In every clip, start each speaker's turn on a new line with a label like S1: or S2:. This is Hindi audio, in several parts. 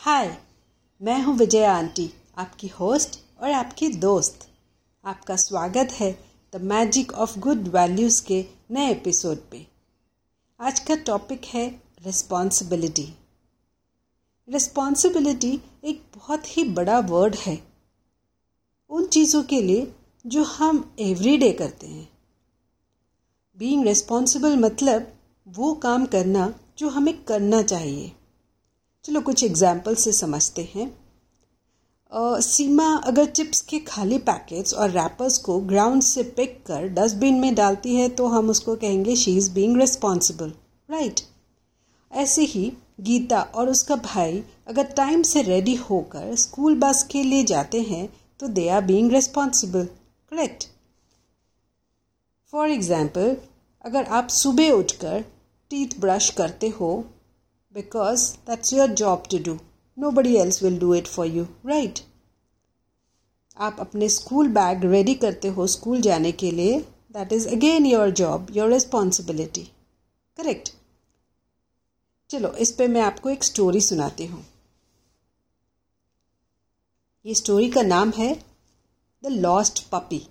S1: हाय, मैं हूँ विजया आंटी, आपकी होस्ट और आपकी दोस्त। आपका स्वागत है the magic of good values के नए एपिसोड पे। आज का टॉपिक है रिस्पॉन्सिबिलिटी रिस्पॉन्सिबिलिटी एक बहुत ही बड़ा वर्ड है। उन चीज़ों के लिए जो हम एवरी डे करते हैं। बीइंग रिस्पॉन्सिबल मतलब वो काम करना जो हमें करना चाहिए। चलो कुछ एग्ज़ाम्पल से समझते हैं। uh, सीमा अगर चिप्स के खाली पैकेट्स और रैपर्स को ग्राउंड से पिक कर डस्टबिन में डालती है तो हम उसको कहेंगे she is being responsible right ऐसे ही गीता और उसका भाई अगर टाइम से रेडी होकर स्कूल बस के लिए जाते हैं तो they are being responsible correct for example अगर आप सुबह उठकर टीथ ब्रश करते हो because that's your job to do. Nobody else will do it for you, right? आप अपने स्कूल बैग रेडी करते हो स्कूल जाने के लिए that is again your job your responsibility correct चलो इस पे मैं आपको एक स्टोरी सुनाती हूँ ये स्टोरी का नाम है द लॉस्ट पपी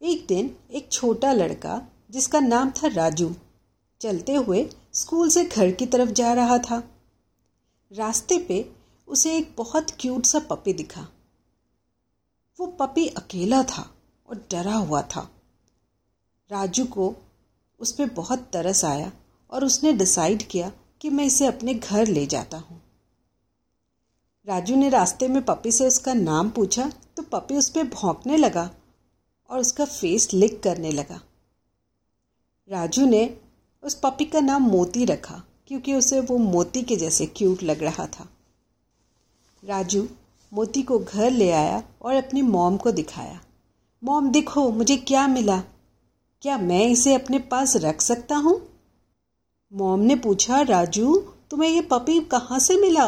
S1: एक दिन एक छोटा लड़का जिसका नाम था राजू चलते हुए स्कूल से घर की तरफ़ जा रहा था। रास्ते पे उसे एक बहुत क्यूट सा पपी दिखा। वो पपी अकेला था और डरा हुआ था। राजू को उस पर बहुत तरस आया और उसने डिसाइड किया कि मैं इसे अपने घर ले जाता हूँ। राजू ने रास्ते में पपी से उसका नाम पूछा तो पपी उस पर भौंकने लगा और उसका फेस लिक करने लगा। राजू ने उस पपी का नाम मोती रखा, क्योंकि उसे वो मोती के जैसे क्यूट लग रहा था। राजू मोती को घर ले आया और अपनी मॉम को दिखाया। मॉम, देखो, मुझे क्या मिला? क्या मैं इसे अपने पास रख सकता हूँ? मॉम ने पूछा, राजू, तुम्हें ये पपी कहाँ से मिला?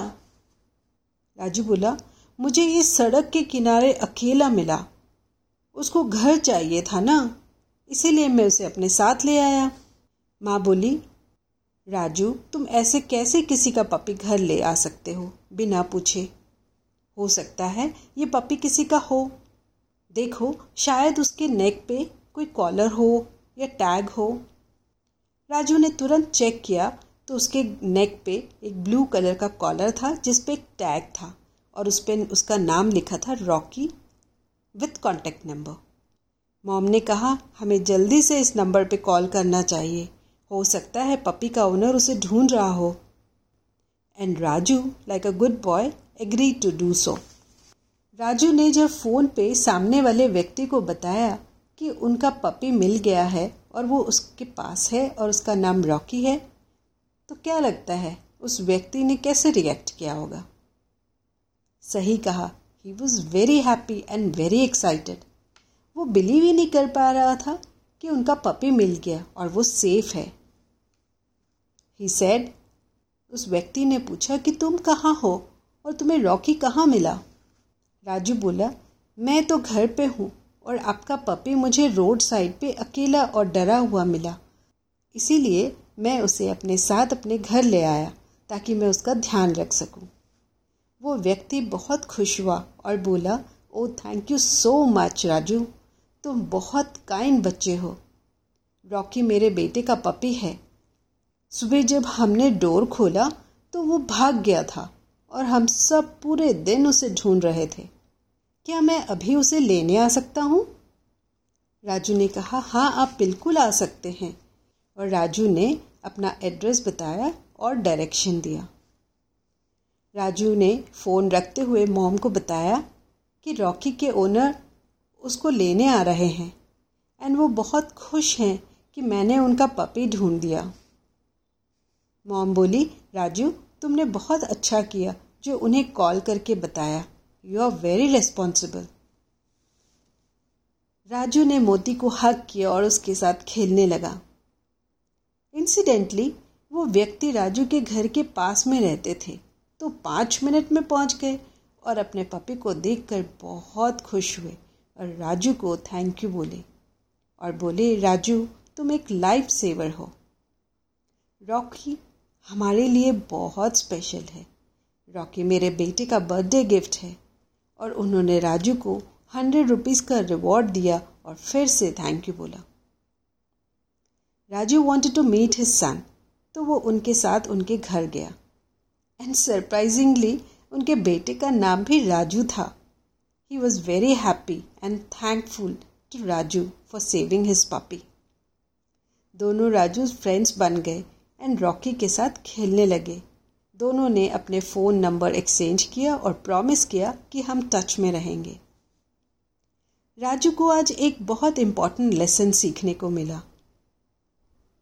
S1: राजू बोला, मुझे ये सड़क के किनारे अकेला मिला। उसको घर चाहिए था ना, इसीलिए मैं उसे अपने साथ ले आया। माँ बोली, राजू, तुम ऐसे कैसे किसी का पपी घर ले आ सकते हो बिना पूछे? हो सकता है ये पपी किसी का हो। देखो, शायद उसके नेक पे कोई कॉलर हो या टैग हो। राजू ने तुरंत चेक किया तो उसके नेक पे एक ब्लू कलर का कॉलर था, जिस पे एक टैग था और उस पर उसका नाम लिखा था Rocky with contact number mom ने कहा, हमें जल्दी से इस नंबर पे कॉल करना चाहिए। हो सकता है पपी का ओनर उसे ढूंढ रहा हो। And Raju like a good boy agree to do so Raju ने जब फ़ोन पे सामने वाले व्यक्ति को बताया कि उनका पपी मिल गया है और वो उसके पास है और उसका नाम रॉकी है तो क्या लगता है उस व्यक्ति ने कैसे रिएक्ट किया होगा? सही कहा he was very happy and very excited वो बिलीव ही नहीं कर पा रहा था कि उनका पपी मिल गया और वो सेफ़ है। ही सेड उस व्यक्ति ने पूछा कि तुम कहाँ हो और तुम्हें रॉकी कहाँ मिला? राजू बोला, मैं तो घर पे हूँ और आपका पपी मुझे रोड साइड पे अकेला और डरा हुआ मिला। इसीलिए मैं उसे अपने साथ अपने घर ले आया ताकि मैं उसका ध्यान रख सकूँ। वो व्यक्ति बहुत खुश हुआ और बोला ओ thank you so much Raju. तुम बहुत काइंड बच्चे हो। रॉकी मेरे बेटे का पपी है। सुबह जब हमने डोर खोला तो वो भाग गया था और हम सब पूरे दिन उसे ढूंढ रहे थे। क्या मैं अभी उसे लेने आ सकता हूँ? राजू ने कहा हाँ आप बिल्कुल आ सकते हैं। और राजू ने अपना एड्रेस बताया और डायरेक्शन दिया। राजू ने फ़ोन रखते हुए मॉम को बताया कि रॉकी के ओनर उसको लेने आ रहे हैं। एंड वो बहुत खुश हैं कि मैंने उनका पपी ढूंढ दिया। मॉम बोली, राजू, तुमने बहुत अच्छा किया जो उन्हें कॉल करके बताया। You are very responsible Raju ने मोती को हक किया और उसके साथ खेलने लगा। इंसिडेंटली वो व्यक्ति राजू के घर के पास में रहते थे तो पाँच मिनट में पहुँच गए और अपने पपी को देखकर बहुत खुश हुए और राजू को थैंक यू बोले और बोले, राजू, तुम एक लाइफ सेवर हो। रॉकी हमारे लिए बहुत स्पेशल है। रॉकी मेरे बेटे का बर्थडे गिफ्ट है और उन्होंने राजू को हंड्रेड रुपीज़ का रिवॉर्ड दिया और फिर से थैंक यू बोला। Raju wanted to meet his son तो वो उनके साथ उनके घर गया। एंड सरप्राइजिंगली उनके बेटे का नाम भी राजू था। He was very happy and thankful to Raju for saving his puppy दोनों राजू फ्रेंड्स बन गए एंड रॉकी के साथ खेलने लगे। दोनों ने अपने फ़ोन नंबर एक्सचेंज किया और प्रॉमिस किया कि हम टच में रहेंगे। राजू को आज एक बहुत इंपॉर्टेंट लेसन सीखने को मिला।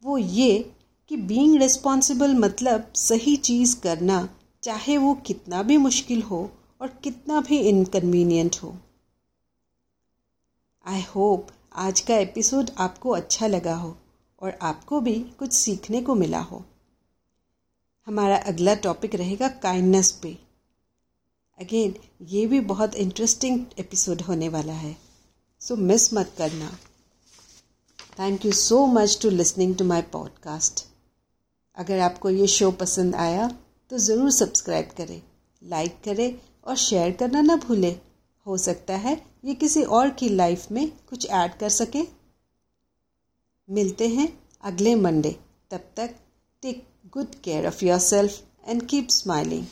S1: वो ये कि बीइंग रिस्पॉन्सिबल मतलब सही चीज़ करना, चाहे वो कितना भी मुश्किल हो और कितना भी इनकन्वीनियंट हो। आई होप आज का एपिसोड आपको अच्छा लगा हो। और आपको भी कुछ सीखने को मिला हो। हमारा अगला टॉपिक रहेगा काइंडनेस पे। अगेन ये भी बहुत इंटरेस्टिंग एपिसोड होने वाला है। सो मिस मत करना। Thank you so much to listening to my podcast अगर आपको ये शो पसंद आया तो ज़रूर सब्सक्राइब करें लाइक करें और शेयर करना ना भूलें। हो सकता है ये किसी और की लाइफ में कुछ ऐड कर सके। मिलते हैं अगले मंडे। तब तक take good care of yourself and keep smiling